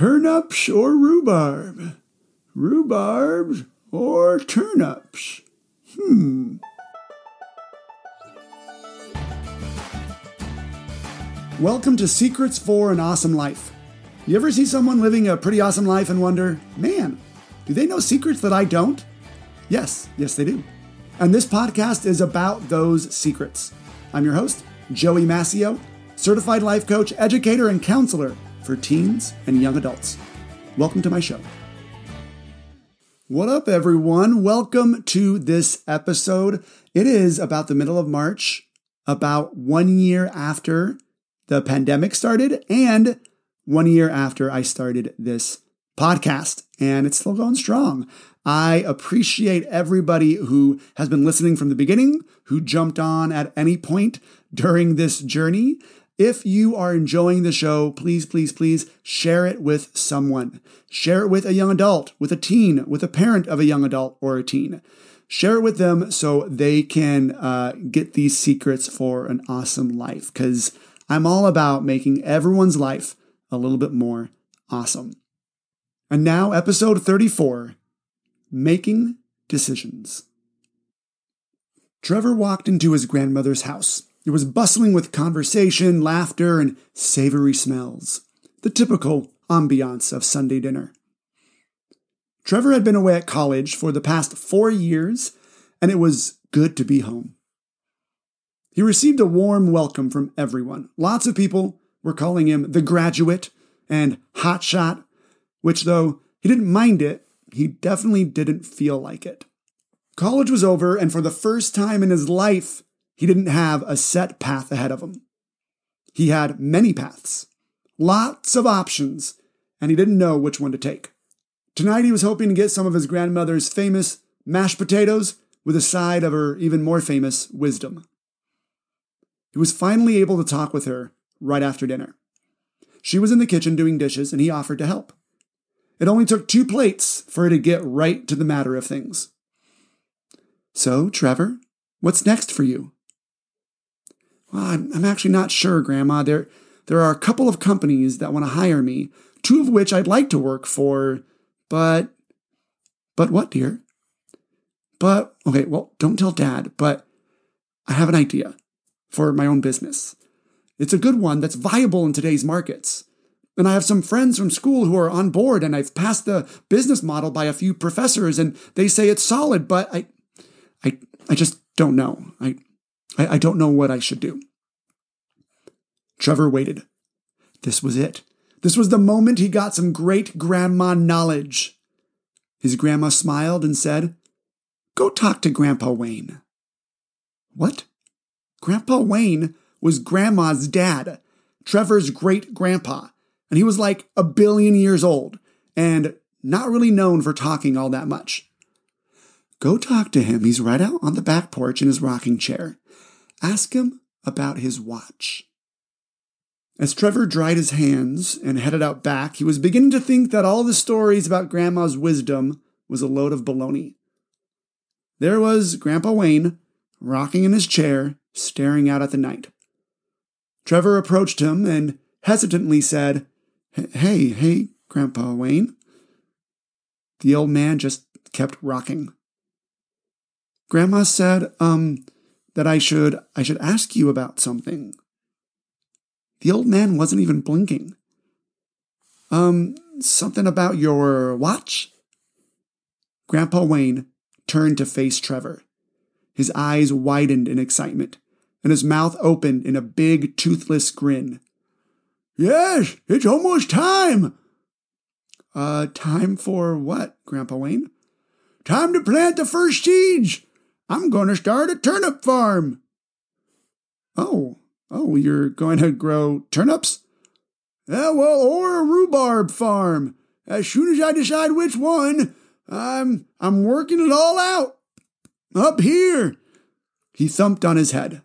Turnips or rhubarb? Rhubarb or turnips? Hmm. Welcome to Secrets for an Awesome Life. You ever see someone living a pretty awesome life and wonder, man, do they know secrets that I don't? Yes, yes, they do. And this podcast is about those secrets. I'm your host, Joey Mascio, certified life coach, educator, and counselor for teens and young adults. Welcome to my show. What up, everyone? Welcome to this episode. It is about the middle of March, about one year after the pandemic started, and one year after I started this podcast, and it's still going strong. I appreciate everybody who has been listening from the beginning, who jumped on at any point during this journey. If you are enjoying the show, please, please, please share it with someone. Share it with a young adult, with a teen, with a parent of a young adult or a teen. Share it with them so they can uh, get these secrets for an awesome life. Because I'm all about making everyone's life a little bit more awesome. And now, episode 34 Making Decisions. Trevor walked into his grandmother's house. It was bustling with conversation, laughter, and savory smells. The typical ambiance of Sunday dinner. Trevor had been away at college for the past four years, and it was good to be home. He received a warm welcome from everyone. Lots of people were calling him the graduate and hotshot, which, though he didn't mind it, he definitely didn't feel like it. College was over, and for the first time in his life, he didn't have a set path ahead of him. He had many paths, lots of options, and he didn't know which one to take. Tonight, he was hoping to get some of his grandmother's famous mashed potatoes with a side of her even more famous wisdom. He was finally able to talk with her right after dinner. She was in the kitchen doing dishes, and he offered to help. It only took two plates for her to get right to the matter of things. So, Trevor, what's next for you? Well, I'm, I'm actually not sure, Grandma. There, there are a couple of companies that want to hire me, two of which I'd like to work for, but. But what, dear? But, okay, well, don't tell Dad, but I have an idea for my own business. It's a good one that's viable in today's markets. And I have some friends from school who are on board, and I've passed the business model by a few professors, and they say it's solid, but I, I, I just don't know. I, I, I don't know what I should do. Trevor waited. This was it. This was the moment he got some great grandma knowledge. His grandma smiled and said, Go talk to Grandpa Wayne. What? Grandpa Wayne was Grandma's dad, Trevor's great grandpa, and he was like a billion years old and not really known for talking all that much. Go talk to him. He's right out on the back porch in his rocking chair. Ask him about his watch. As Trevor dried his hands and headed out back, he was beginning to think that all the stories about Grandma's wisdom was a load of baloney. There was Grandpa Wayne, rocking in his chair, staring out at the night. Trevor approached him and hesitantly said, Hey, hey, Grandpa Wayne. The old man just kept rocking. Grandma said, um, that I should I should ask you about something. The old man wasn't even blinking. Um, something about your watch? Grandpa Wayne turned to face Trevor. His eyes widened in excitement, and his mouth opened in a big, toothless grin. Yes, it's almost time. Uh, time for what, Grandpa Wayne? Time to plant the first seeds. I'm going to start a turnip farm. Oh, oh, you're going to grow turnips? Yeah, well, or a rhubarb farm. As soon as I decide which one, I'm I'm working it all out. Up here. He thumped on his head.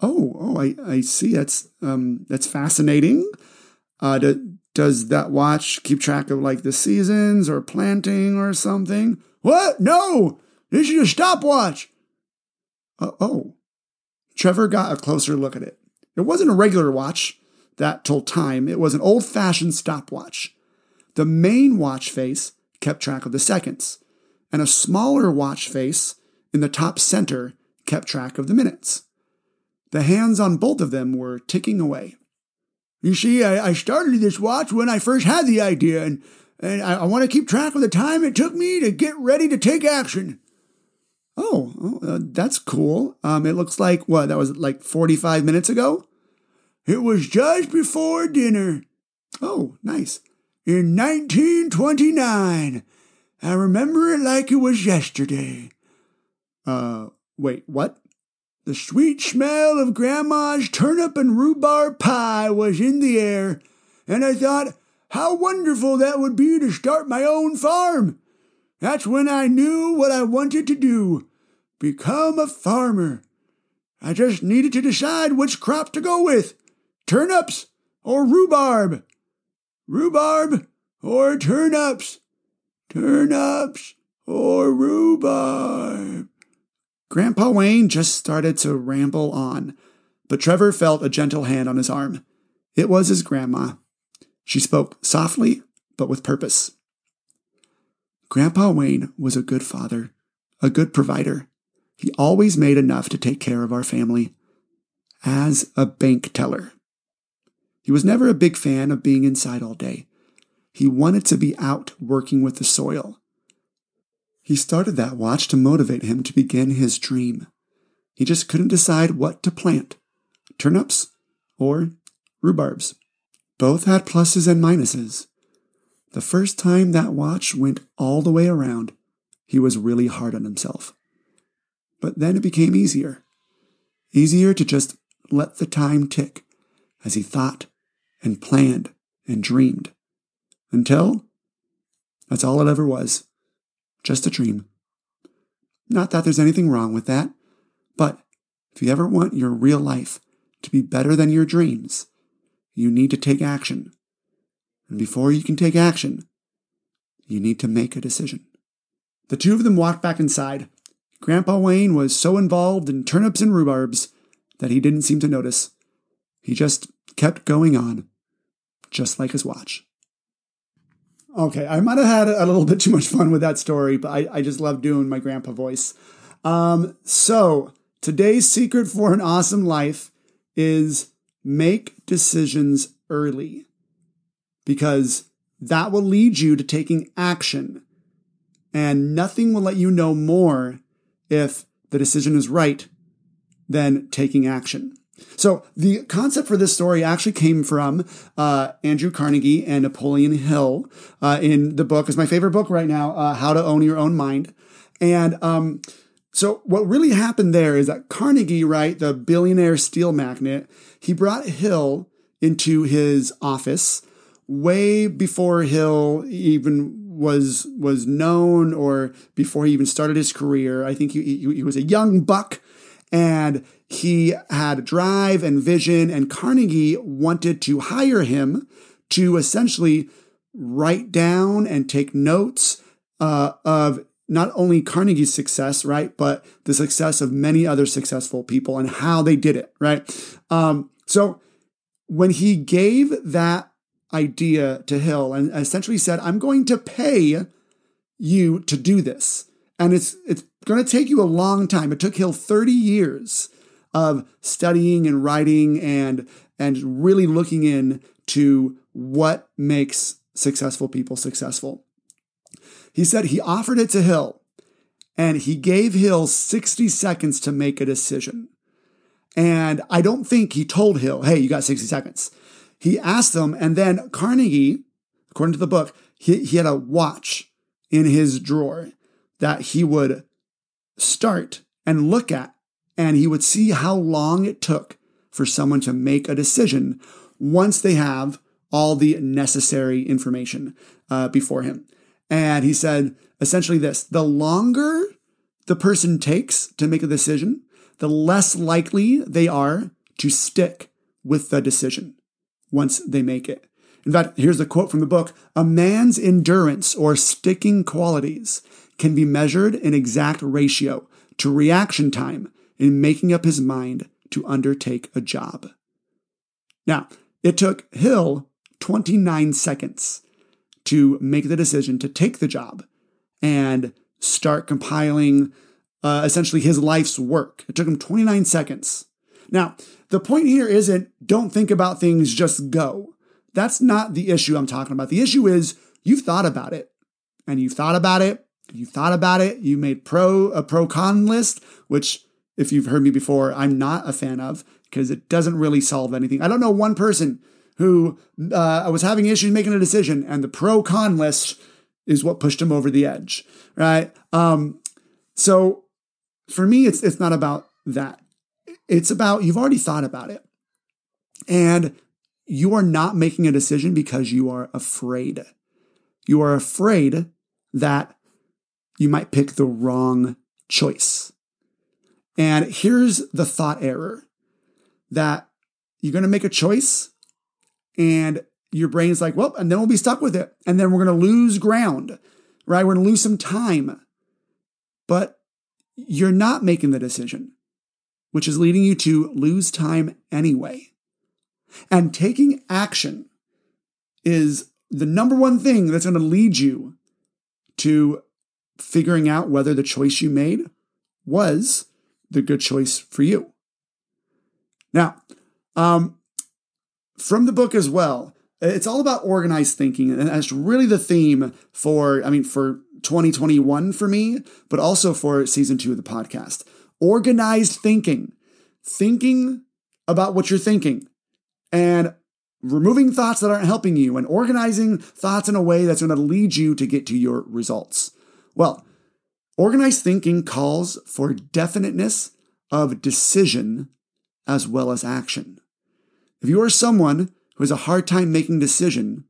Oh, oh, I, I see. That's um, that's fascinating. Uh, do, does that watch keep track of like the seasons or planting or something? What? No, this is a stopwatch. Uh, oh, Trevor got a closer look at it. It wasn't a regular watch that told time. It was an old-fashioned stopwatch. The main watch face kept track of the seconds, and a smaller watch face in the top center kept track of the minutes. The hands on both of them were ticking away. You see, I, I started this watch when I first had the idea, and, and I, I want to keep track of the time it took me to get ready to take action. Oh, oh uh, that's cool. Um, it looks like, what, that was like 45 minutes ago? It was just before dinner. Oh, nice. In 1929. I remember it like it was yesterday. Uh, wait, what? The sweet smell of Grandma's turnip and rhubarb pie was in the air, and I thought how wonderful that would be to start my own farm. That's when I knew what I wanted to do become a farmer. I just needed to decide which crop to go with turnips or rhubarb. Rhubarb or turnips. Turnips or rhubarb. Grandpa Wayne just started to ramble on, but Trevor felt a gentle hand on his arm. It was his grandma. She spoke softly, but with purpose. Grandpa Wayne was a good father, a good provider. He always made enough to take care of our family. As a bank teller. He was never a big fan of being inside all day. He wanted to be out working with the soil, he started that watch to motivate him to begin his dream. He just couldn't decide what to plant turnips or rhubarbs. Both had pluses and minuses. The first time that watch went all the way around, he was really hard on himself. But then it became easier. Easier to just let the time tick as he thought and planned and dreamed. Until that's all it ever was just a dream. Not that there's anything wrong with that, but if you ever want your real life to be better than your dreams, you need to take action. And before you can take action, you need to make a decision. The two of them walked back inside. Grandpa Wayne was so involved in turnips and rhubarbs that he didn't seem to notice. He just kept going on, just like his watch. Okay, I might have had a little bit too much fun with that story, but I, I just love doing my grandpa voice. Um, so, today's secret for an awesome life is make decisions early because that will lead you to taking action. And nothing will let you know more if the decision is right then taking action. So the concept for this story actually came from uh, Andrew Carnegie and Napoleon Hill uh, in the book. is my favorite book right now, uh, How to Own Your Own Mind. And um, so what really happened there is that Carnegie, right, the billionaire steel magnate, he brought Hill into his office way before Hill even was was known or before he even started his career. I think he, he, he was a young buck and he had drive and vision, and Carnegie wanted to hire him to essentially write down and take notes uh, of not only Carnegie's success, right, but the success of many other successful people and how they did it, right? Um, so when he gave that idea to Hill and essentially said, I'm going to pay you to do this. And it's it's going to take you a long time. It took Hill 30 years of studying and writing and and really looking into what makes successful people successful. He said he offered it to Hill and he gave Hill 60 seconds to make a decision. And I don't think he told Hill, hey, you got 60 seconds. He asked them, and then Carnegie, according to the book, he, he had a watch in his drawer that he would start and look at and he would see how long it took for someone to make a decision once they have all the necessary information uh, before him. And he said essentially this the longer the person takes to make a decision, the less likely they are to stick with the decision once they make it. In fact, here's a quote from the book A man's endurance or sticking qualities can be measured in exact ratio to reaction time in making up his mind to undertake a job. Now, it took Hill 29 seconds to make the decision to take the job and start compiling uh, essentially his life's work. It took him 29 seconds. Now, the point here isn't don't think about things, just go. That's not the issue I'm talking about. The issue is you've thought about it and you've thought about it, you thought about it, you made pro a pro con list, which if you've heard me before, I'm not a fan of because it doesn't really solve anything. I don't know one person who uh, was having issues making a decision, and the pro con list is what pushed him over the edge, right? Um, so for me, it's it's not about that. It's about you've already thought about it, and you are not making a decision because you are afraid. You are afraid that you might pick the wrong choice. And here's the thought error that you're going to make a choice and your brain's like, well, and then we'll be stuck with it. And then we're going to lose ground, right? We're going to lose some time. But you're not making the decision, which is leading you to lose time anyway. And taking action is the number one thing that's going to lead you to figuring out whether the choice you made was the good choice for you. Now, um, from the book as well, it's all about organized thinking, and that's really the theme for, I mean, for 2021 for me, but also for season two of the podcast. Organized thinking, thinking about what you're thinking, and removing thoughts that aren't helping you, and organizing thoughts in a way that's going to lead you to get to your results. Well, organized thinking calls for definiteness of decision as well as action. If you are someone who has a hard time making decision,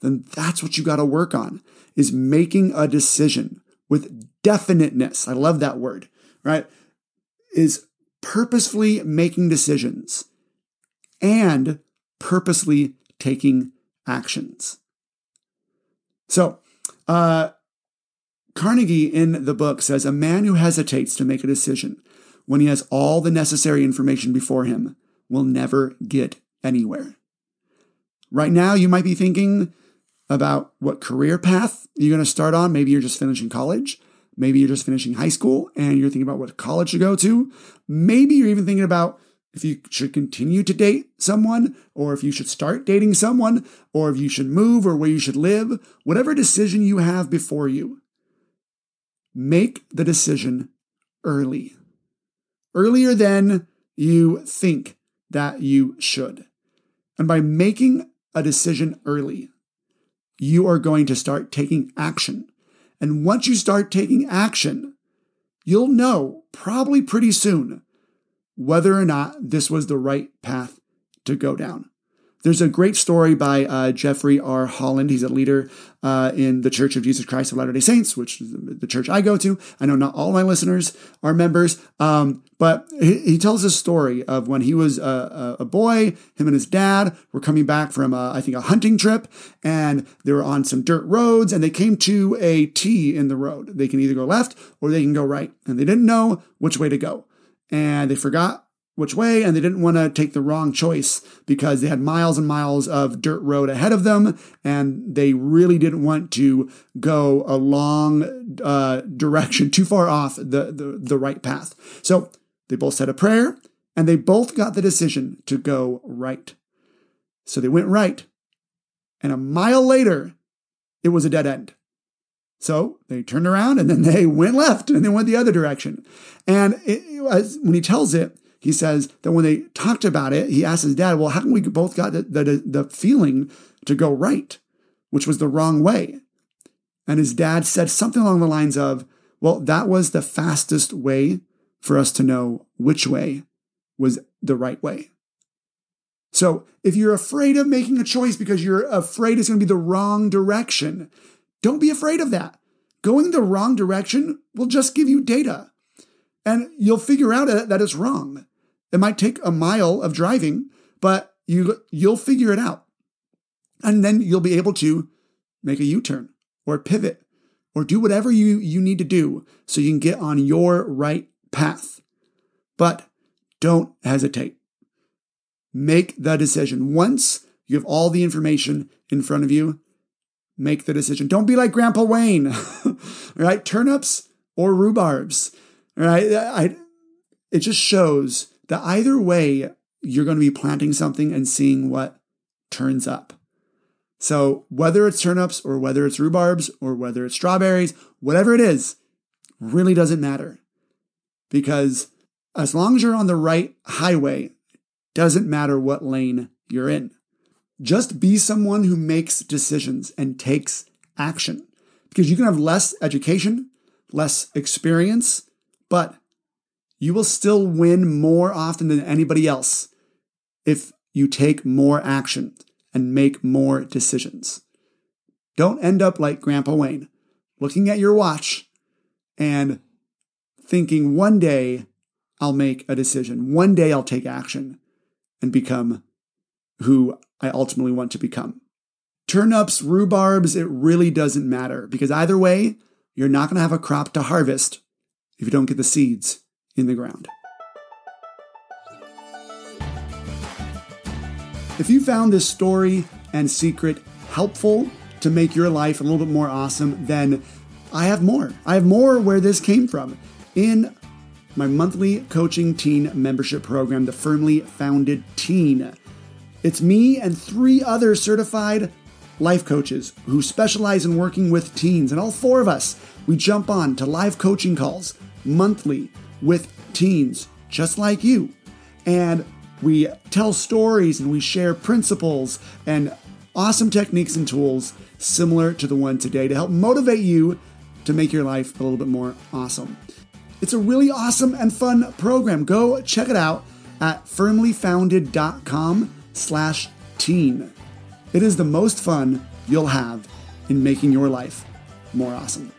then that's what you got to work on is making a decision with definiteness. I love that word, right? Is purposefully making decisions and purposely taking actions. So, uh, Carnegie in the book says a man who hesitates to make a decision when he has all the necessary information before him will never get anywhere. Right now, you might be thinking about what career path you're going to start on. Maybe you're just finishing college. Maybe you're just finishing high school and you're thinking about what college to go to. Maybe you're even thinking about if you should continue to date someone, or if you should start dating someone, or if you should move or where you should live. Whatever decision you have before you, make the decision early. Earlier than you think that you should. And by making a decision early, you are going to start taking action. And once you start taking action, you'll know probably pretty soon whether or not this was the right path to go down. There's a great story by uh, Jeffrey R. Holland. He's a leader uh, in the Church of Jesus Christ of Latter day Saints, which is the church I go to. I know not all my listeners are members, um, but he, he, tells a story of when he was a, a, boy, him and his dad were coming back from, a, I think, a hunting trip, and they were on some dirt roads, and they came to a T in the road. They can either go left or they can go right, and they didn't know which way to go. And they forgot which way, and they didn't want to take the wrong choice because they had miles and miles of dirt road ahead of them, and they really didn't want to go a long uh, direction too far off the, the, the right path. So they both said a prayer, and they both got the decision to go right. So they went right, and a mile later, it was a dead end. So they turned around and then they went left and they went the other direction. And it, it, when he tells it, he says that when they talked about it, he asked his dad, well, how come we both got the, the, the feeling to go right, which was the wrong way? And his dad said something along the lines of, well, that was the fastest way for us to know which way was the right way. So if you're afraid of making a choice because you're afraid it's going to be the wrong direction, don't be afraid of that. Going the wrong direction will just give you data and you'll figure out that it's wrong. It might take a mile of driving, but you you'll figure it out. And then you'll be able to make a U-turn or pivot or do whatever you, you need to do so you can get on your right path. But don't hesitate. Make the decision. Once you have all the information in front of you, make the decision. Don't be like Grandpa Wayne, right? Turnips or rhubarbs, right? I, it just shows that either way, you're going to be planting something and seeing what turns up. So whether it's turnips or whether it's rhubarbs or whether it's strawberries, whatever it is, really doesn't matter. Because as long as you're on the right highway, doesn't matter what lane you're in. Just be someone who makes decisions and takes action. Because you can have less education, less experience, but you will still win more often than anybody else if you take more action and make more decisions. Don't end up like Grandpa Wayne, looking at your watch and thinking one day I'll make a decision. One day I'll take action and become who I ultimately want to become. Turnips, rhubarbs, it really doesn't matter because either way, you're not going to have a crop to harvest if you don't get the seeds in the ground. If you found this story and secret helpful to make your life a little bit more awesome, then I have more. I have more where this came from. In my monthly coaching teen membership program, the Firmly Founded Teen. It's me and three other certified life coaches who specialize in working with teens. And all four of us, we jump on to live coaching calls monthly with teens just like you. And we tell stories and we share principles and awesome techniques and tools similar to the one today to help motivate you to make your life a little bit more awesome. It's a really awesome and fun program. Go check it out at firmlyfounded.com slash teen. It is the most fun you'll have in making your life more awesome.